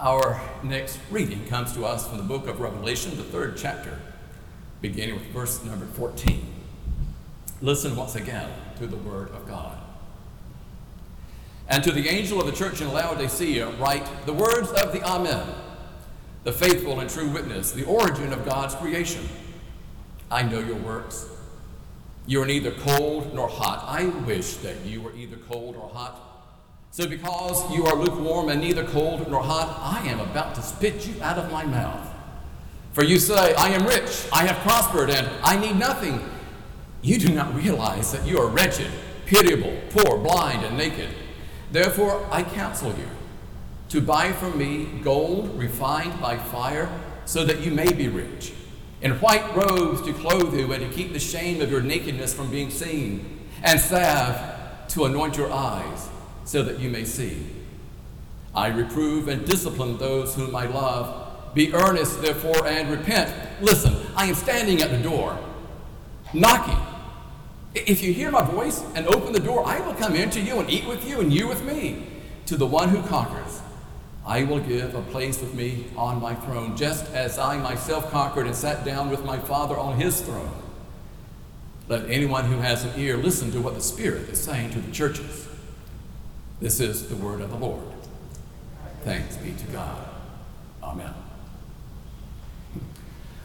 Our next reading comes to us from the book of Revelation, the third chapter, beginning with verse number 14. Listen once again to the word of God. And to the angel of the church in Laodicea, write the words of the Amen, the faithful and true witness, the origin of God's creation. I know your works. You are neither cold nor hot. I wish that you were either cold or hot. So, because you are lukewarm and neither cold nor hot, I am about to spit you out of my mouth. For you say, I am rich, I have prospered, and I need nothing. You do not realize that you are wretched, pitiable, poor, blind, and naked. Therefore, I counsel you to buy from me gold refined by fire, so that you may be rich, and white robes to clothe you, and to keep the shame of your nakedness from being seen, and salve to anoint your eyes so that you may see. I reprove and discipline those whom I love. Be earnest, therefore, and repent. Listen, I am standing at the door, knocking. If you hear my voice and open the door, I will come into you and eat with you, and you with me. To the one who conquers, I will give a place with me on my throne, just as I myself conquered and sat down with my Father on his throne. Let anyone who has an ear listen to what the Spirit is saying to the churches. This is the word of the Lord. Thanks be to God. Amen.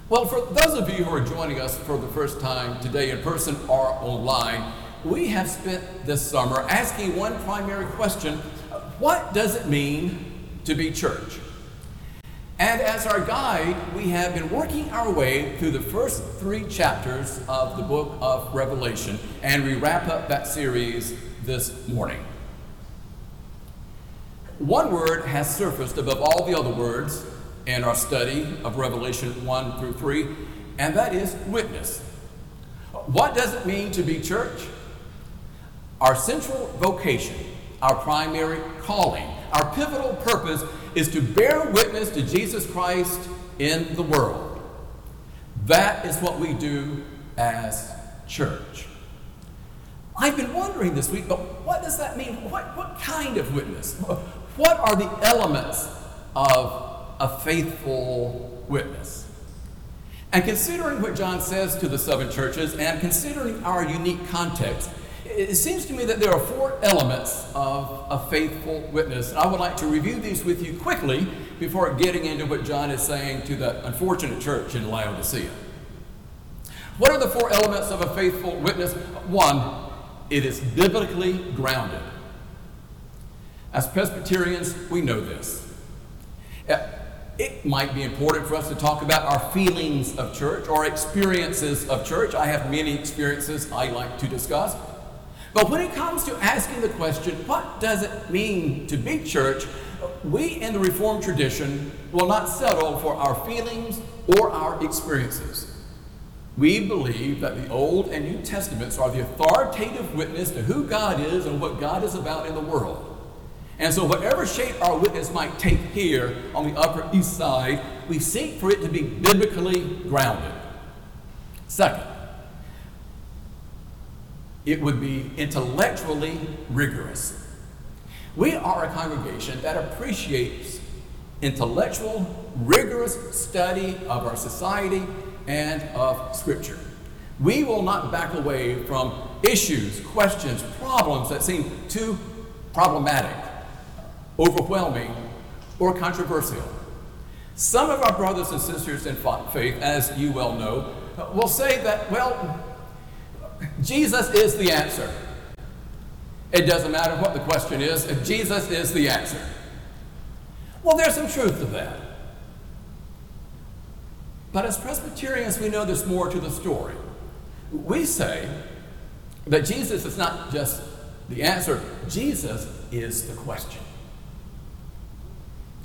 Well, for those of you who are joining us for the first time today in person or online, we have spent this summer asking one primary question What does it mean to be church? And as our guide, we have been working our way through the first three chapters of the book of Revelation, and we wrap up that series this morning. One word has surfaced above all the other words in our study of Revelation 1 through 3, and that is witness. What does it mean to be church? Our central vocation, our primary calling, our pivotal purpose is to bear witness to Jesus Christ in the world. That is what we do as church. I've been wondering this week, but what does that mean? What, what kind of witness? What are the elements of a faithful witness? And considering what John says to the seven churches and considering our unique context, it seems to me that there are four elements of a faithful witness. And I would like to review these with you quickly before getting into what John is saying to the unfortunate church in Laodicea. What are the four elements of a faithful witness? One, it is biblically grounded. As Presbyterians, we know this. Uh, it might be important for us to talk about our feelings of church or experiences of church. I have many experiences I like to discuss. But when it comes to asking the question, what does it mean to be church? We in the Reformed tradition will not settle for our feelings or our experiences. We believe that the Old and New Testaments are the authoritative witness to who God is and what God is about in the world. And so, whatever shape our witness might take here on the Upper East Side, we seek for it to be biblically grounded. Second, it would be intellectually rigorous. We are a congregation that appreciates intellectual, rigorous study of our society and of Scripture. We will not back away from issues, questions, problems that seem too problematic overwhelming, or controversial. Some of our brothers and sisters in faith, as you well know, will say that, well, Jesus is the answer. It doesn't matter what the question is, if Jesus is the answer. Well, there's some truth to that. But as Presbyterians, we know there's more to the story. We say that Jesus is not just the answer, Jesus is the question.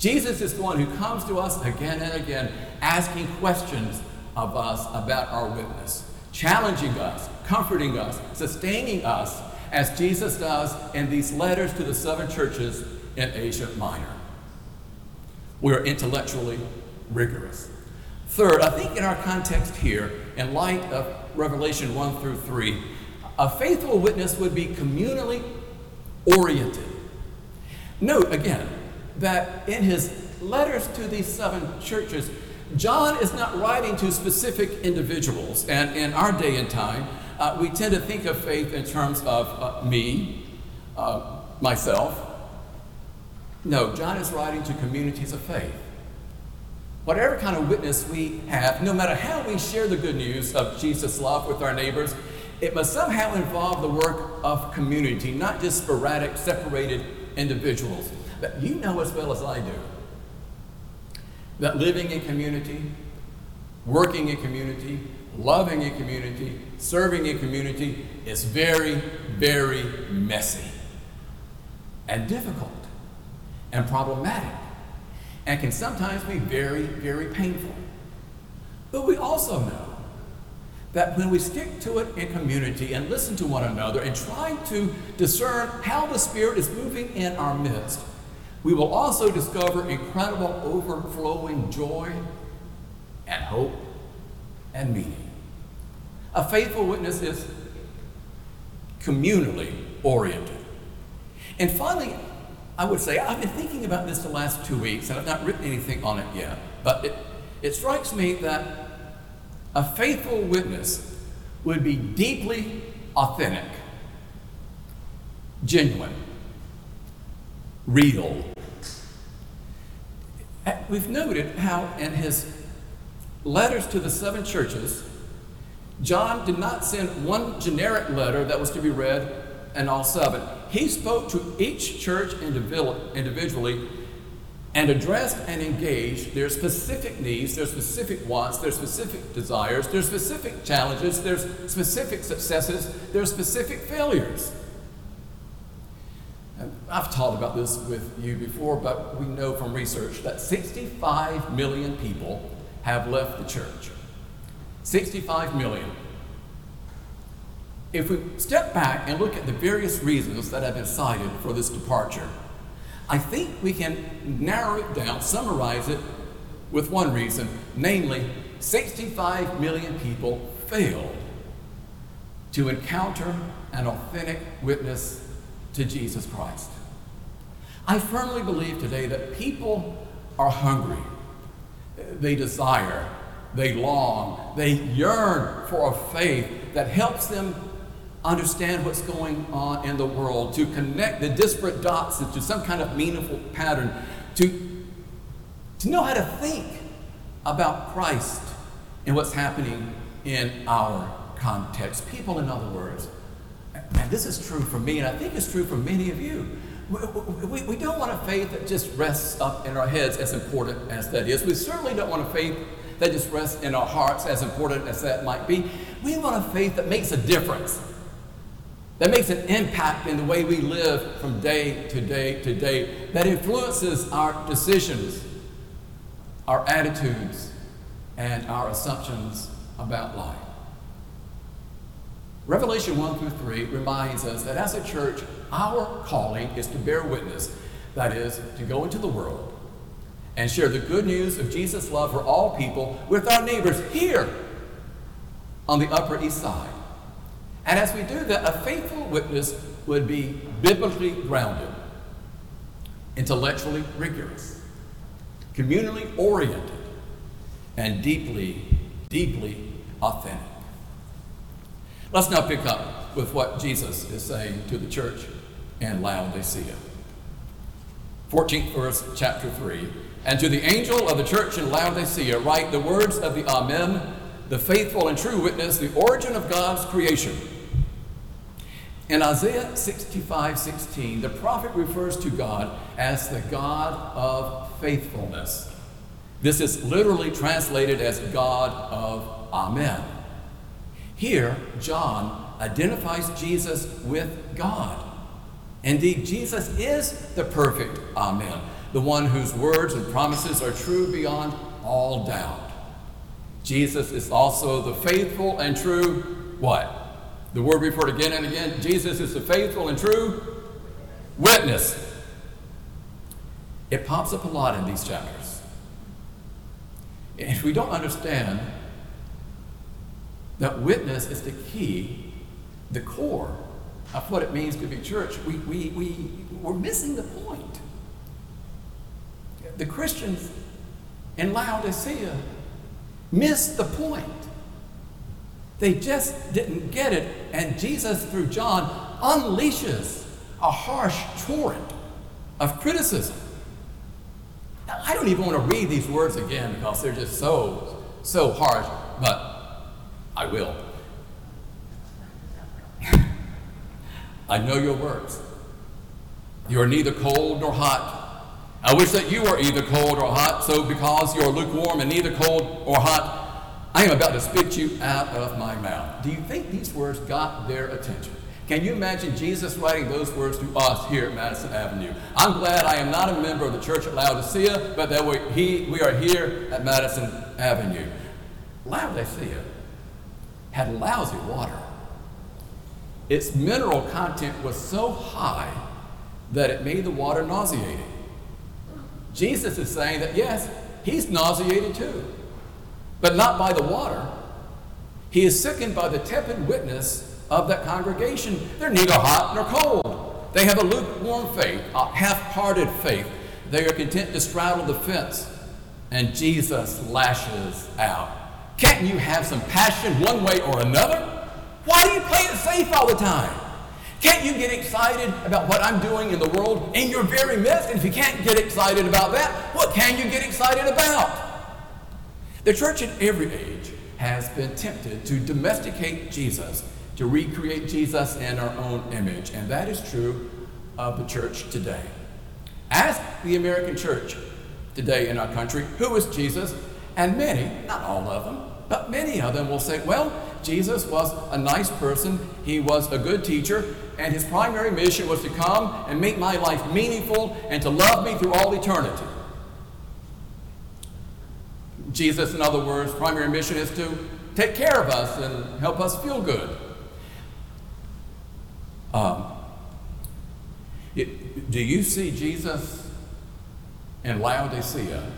Jesus is the one who comes to us again and again, asking questions of us about our witness, challenging us, comforting us, sustaining us, as Jesus does in these letters to the seven churches in Asia Minor. We're intellectually rigorous. Third, I think in our context here, in light of Revelation 1 through 3, a faithful witness would be communally oriented. Note again that in his letters to these seven churches, John is not writing to specific individuals. And in our day and time, uh, we tend to think of faith in terms of uh, me, uh, myself. No, John is writing to communities of faith. Whatever kind of witness we have, no matter how we share the good news of Jesus' love with our neighbors, it must somehow involve the work of community, not just sporadic, separated individuals. But you know as well as I do that living in community, working in community, loving in community, serving in community is very, very messy and difficult and problematic and can sometimes be very, very painful. But we also know that when we stick to it in community and listen to one another and try to discern how the Spirit is moving in our midst, we will also discover incredible overflowing joy and hope and meaning. A faithful witness is communally oriented. And finally, I would say, I've been thinking about this the last two weeks, and I've not written anything on it yet, but it, it strikes me that a faithful witness would be deeply authentic, genuine, real. Eh, we've noted how in his letters to the seven churches, John did not send one generic letter that was to be read in all seven. He spoke to each church individually and addressed and engaged their specific needs, their specific wants, their specific desires, their specific challenges, their specific successes, their specific failures. And I've talked about this with you before, but we know from research that 65 million people have left the church. 65 million. If we step back and look at the various reasons that have been cited for this departure, I think we can narrow it down, summarize it with one reason, namely, 65 million people failed to encounter an authentic witness to Jesus Christ. I firmly believe today that people are hungry, they desire, they long, they yearn for a faith that helps them understand what's going on in the world, to connect the disparate dots into some kind of meaningful pattern, to, to know how to think about Christ and what's happening in our context. People, in other words, and this is true for me, and I think it's true for many of you. We, we, we don't want a faith that just rests up in our heads, as important as that is. We certainly don't want a faith that just rests in our hearts, as important as that might be. We want a faith that makes a difference that makes an impact in the way we live from day to day to day, that influences our decisions, our attitudes, and our assumptions about life. Revelation 1 through 3 reminds us that as a church, our calling is to bear witness, that is, to go into the world and share the good news of Jesus' love for all people with our neighbors here on the Upper East Side. And as we do that, a faithful witness would be biblically grounded, intellectually rigorous, communally oriented, and deeply, deeply authentic. Let's now pick up with what Jesus is saying to the church in Laodicea. 14th verse, chapter 3. And to the angel of the church in Laodicea, write the words of the Amen, the faithful and true witness, the origin of God's creation. In Isaiah 65 16, the prophet refers to God as the God of faithfulness. This is literally translated as God of Amen. Here, John identifies Jesus with God. Indeed, Jesus is the perfect Amen, the one whose words and promises are true beyond all doubt. Jesus is also the faithful and true what? The word we've heard again and again. Jesus is the faithful and true witness. It pops up a lot in these chapters. If we don't understand that witness is the key, the core of what it means to be church, we, we, we, we're missing the point. The Christians in Laodicea missed the point. They just didn't get it, and Jesus, through John, unleashes a harsh torrent of criticism. Now, I don't even want to read these words again because they're just so, so harsh, but I will. I know your words. You are neither cold nor hot. I wish that you were either cold or hot, so because you are lukewarm and neither cold or hot, I am about to spit you out of my mouth. Do you think these words got their attention? Can you imagine Jesus writing those words to us here at Madison Avenue? I'm glad I am not a member of the church at Laodicea, but that we, he, we are here at Madison Avenue. Laodicea had lousy water. Its mineral content was so high that it made the water nauseating. Jesus is saying that yes, he's nauseated too, but not by the water. He is sickened by the tepid witness of that congregation. They're neither hot nor cold. They have a lukewarm faith, a half hearted faith. They are content to straddle the fence. And Jesus lashes out. Can't you have some passion one way or another? Why do you play it safe all the time? Can't you get excited about what I'm doing in the world in your very midst? And if you can't get excited about that, what can you get excited about? The church in every age has been tempted to domesticate Jesus, to recreate Jesus in our own image, and that is true of the church today. Ask the American church today in our country, who is Jesus? And many, not all of them, but many of them will say, well, Jesus was a nice person, he was a good teacher, and his primary mission was to come and make my life meaningful and to love me through all eternity. Jesus, in other words, primary mission is to take care of us and help us feel good. Um, it, do you see Jesus in Laodicea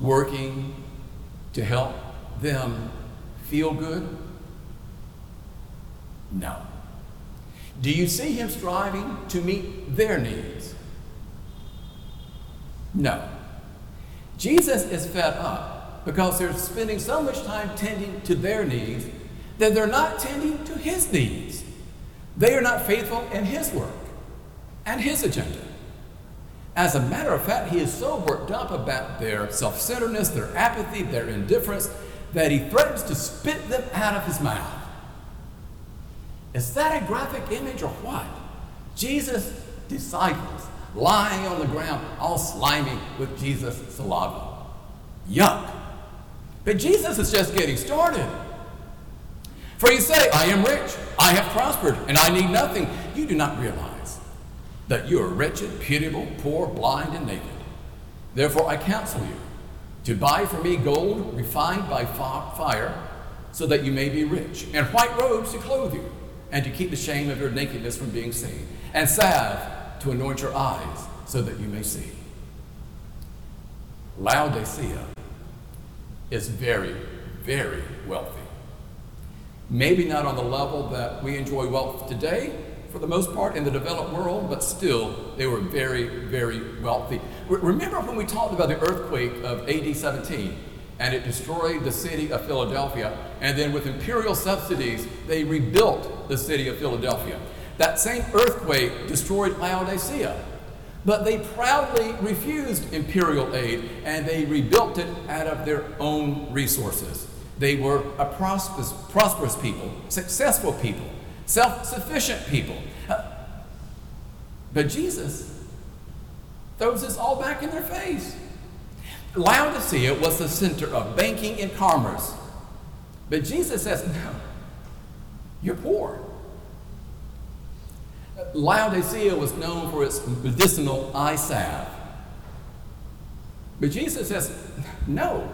working to help them feel good? No. Do you see him striving to meet their needs? No. Jesus is fed up because they're spending so much time tending to their needs that they're not tending to his needs. They are not faithful in his work and his agenda. As a matter of fact, he is so worked up about their self centeredness, their apathy, their indifference, that he threatens to spit them out of his mouth. Is that a graphic image or what? Jesus' disciples lying on the ground, all slimy with Jesus' saliva. Yuck. But Jesus is just getting started. For you say, I am rich, I have prospered, and I need nothing. You do not realize that you are wretched, pitiable, poor, blind, and naked. Therefore, I counsel you to buy for me gold refined by fire, so that you may be rich, and white robes to clothe you and to keep the shame of your nakedness from being seen, and salve to anoint your eyes so that you may see. Laodicea is very, very wealthy. Maybe not on the level that we enjoy wealth today, for the most part, in the developed world, but still, they were very, very wealthy. Remember when we talked about the earthquake of AD 17? and it destroyed the city of Philadelphia. And then, with imperial subsidies, they rebuilt the city of Philadelphia. That same earthquake destroyed Laodicea, but they proudly refused imperial aid and they rebuilt it out of their own resources. They were a prosperous, prosperous people, successful people, self sufficient people. Uh, but Jesus throws this all back in their face. Laodicea was the center of banking and commerce. But Jesus says, no, you're poor. Laodicea was known for its medicinal eye salve. But Jesus says, No,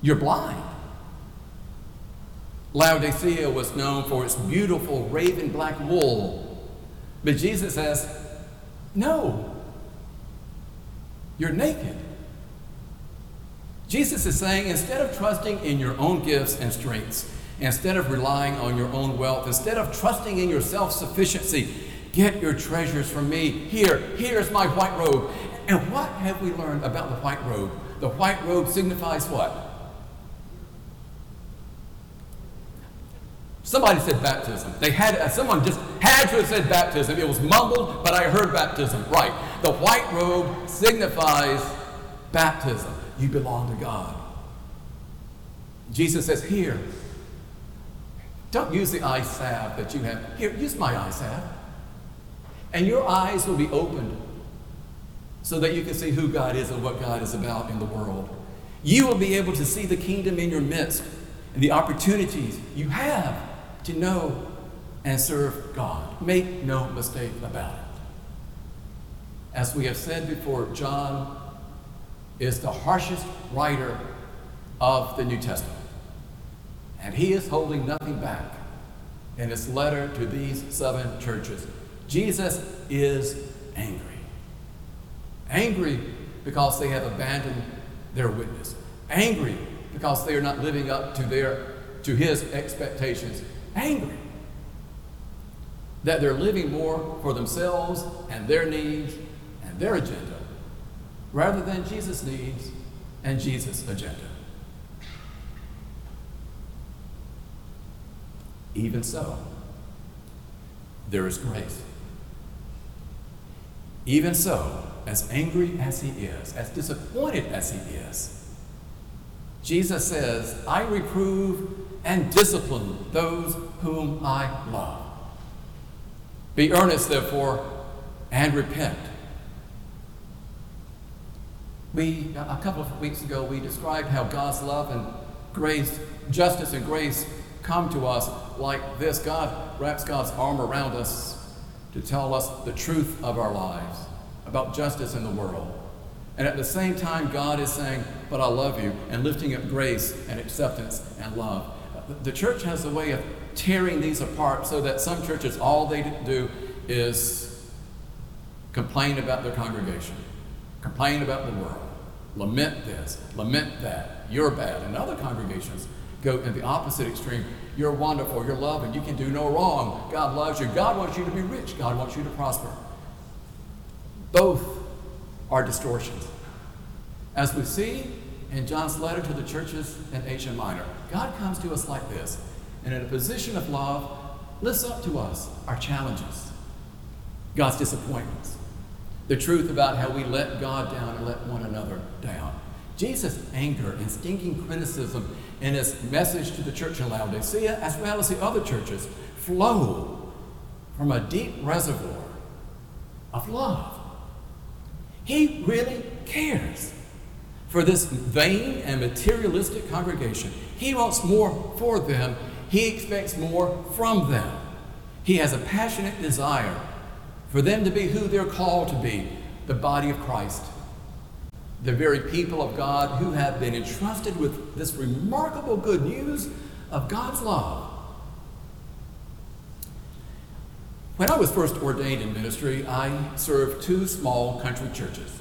you're blind. Laodicea was known for its beautiful raven black wool. But Jesus says, No, you're naked. Jesus is saying instead of trusting in your own gifts and strengths, instead of relying on your own wealth, instead of trusting in your self sufficiency, get your treasures from me. Here, here's my white robe. And what have we learned about the white robe? The white robe signifies what? Somebody said baptism. They had uh, someone just had to have said baptism. It was mumbled, but I heard baptism. Right. The white robe signifies baptism. You belong to God. Jesus says, Here, don't use the eye salve that you have. Here, use my eye salve. And your eyes will be opened so that you can see who God is and what God is about in the world. You will be able to see the kingdom in your midst and the opportunities you have to know and serve God. Make no mistake about it. As we have said before, John is the harshest writer of the New Testament. And he is holding nothing back in his letter to these seven churches. Jesus is angry. Angry because they have abandoned their witness. Angry because they are not living up to their to his expectations angry that they're living more for themselves and their needs and their agenda rather than Jesus' needs and Jesus' agenda. Even so, there is grace. Even so, as angry as he is, as disappointed as he is, Jesus says, I reprove and discipline those whom I love. Be earnest, therefore, and repent. We, a couple of weeks ago, we described how God's love and grace, justice and grace come to us like this. God wraps God's arm around us to tell us the truth of our lives about justice in the world. And at the same time, God is saying, But I love you, and lifting up grace and acceptance and love. The church has a way of tearing these apart so that some churches, all they do is complain about their congregation, complain about the world, lament this, lament that, you're bad. And other congregations go in the opposite extreme. You're wonderful, you're loving, you can do no wrong. God loves you, God wants you to be rich, God wants you to prosper. Both are distortions. As we see in John's letter to the churches in Asia Minor, God comes to us like this, and in a position of love, lifts up to us our challenges, God's disappointments, the truth about how we let God down and let one another down. Jesus' anger and stinking criticism in his message to the church in Laodicea, as well as the other churches, flow from a deep reservoir of love. He really cares for this vain and materialistic congregation. He wants more for them, he expects more from them. He has a passionate desire for them to be who they're called to be the body of Christ. The very people of God who have been entrusted with this remarkable good news of God's love. When I was first ordained in ministry, I served two small country churches.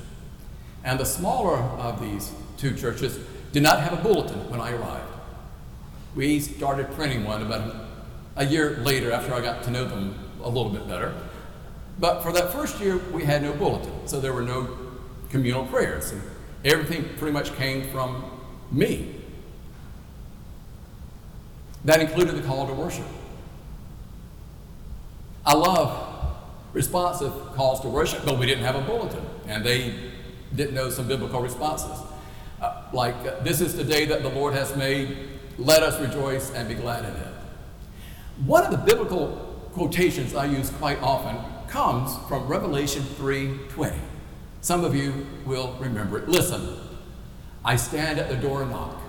And the smaller of these two churches did not have a bulletin when I arrived. We started printing one about a year later after I got to know them a little bit better. But for that first year, we had no bulletin, so there were no communal prayers. And everything pretty much came from me. That included the call to worship. I love responsive calls to worship, but we didn't have a bulletin, and they didn't know some biblical responses. Uh, like, uh, this is the day that the Lord has made, let us rejoice and be glad in it. One of the biblical quotations I use quite often comes from Revelation 3:20. Some of you will remember it. Listen, I stand at the door and knock.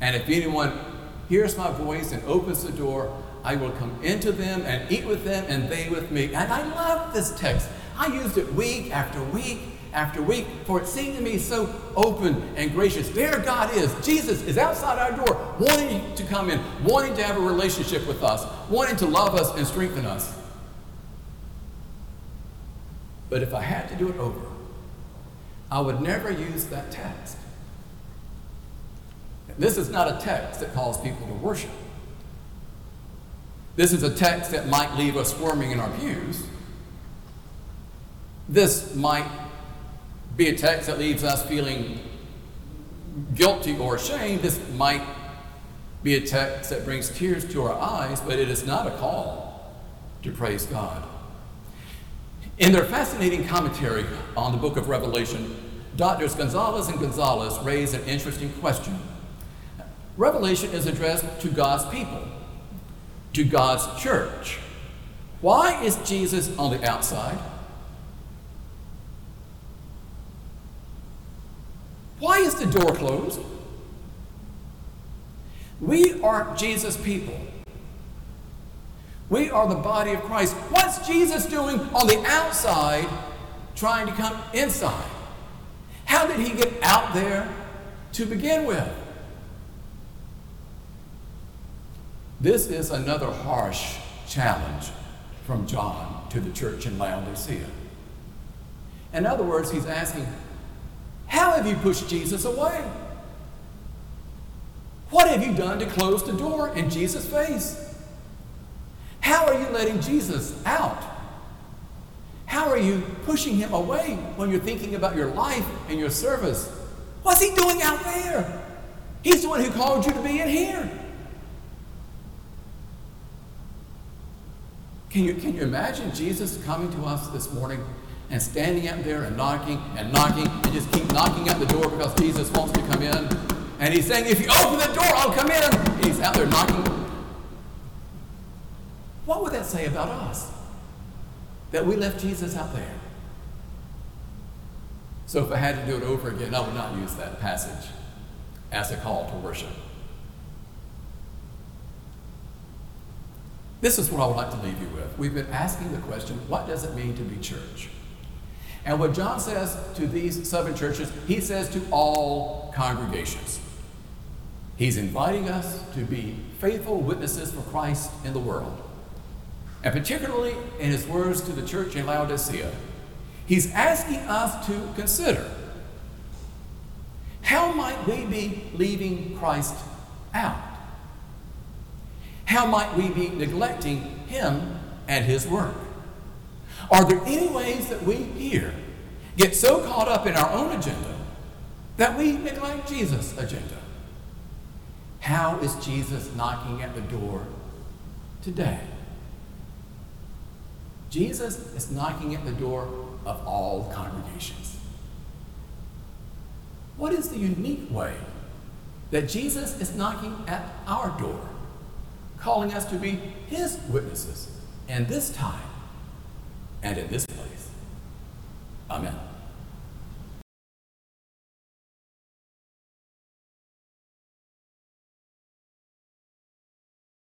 And if anyone hears my voice and opens the door, I will come into them and eat with them and they with me. And I love this text. I used it week after week after week, for it seemed to me so open and gracious. There God is. Jesus is outside our door, wanting to come in, wanting to have a relationship with us, wanting to love us and strengthen us. But if I had to do it over, I would never use that text. This is not a text that calls people to worship. This is a text that might leave us squirming in our pews. This might be a text that leaves us feeling guilty or ashamed. This might be a text that brings tears to our eyes, but it is not a call to praise God. In their fascinating commentary on the book of Revelation, Doctors Gonzalez and Gonzalez raise an interesting question. Revelation is addressed to God's people, to God's church. Why is Jesus on the outside? Why is the door closed? We are Jesus' people. We are the body of Christ. What's Jesus doing on the outside trying to come inside? How did he get out there to begin with? This is another harsh challenge from John to the church in Laodicea. In other words, he's asking, How have you pushed Jesus away? What have you done to close the door in Jesus' face? How are you letting Jesus out? How are you pushing him away when you're thinking about your life and your service? What's he doing out there? He's the one who called you to be in here. Can you, can you imagine Jesus coming to us this morning and standing out there and knocking and knocking and just keep knocking at the door because Jesus wants to come in? And he's saying, If you open the door, I'll come in. And he's out there knocking. What would that say about us? That we left Jesus out there. So if I had to do it over again, I would not use that passage as a call to worship. This is what I would like to leave you with. We've been asking the question what does it mean to be church? And what John says to these seven churches, he says to all congregations. He's inviting us to be faithful witnesses for Christ in the world. And particularly in his words to the church in Laodicea, he's asking us to consider how might we be leaving Christ out? How might we be neglecting Him and His work? Are there any ways that we here get so caught up in our own agenda that we neglect Jesus' agenda? How is Jesus knocking at the door today? Jesus is knocking at the door of all congregations. What is the unique way that Jesus is knocking at our door? Calling us to be His witnesses And this time and in this place. Amen.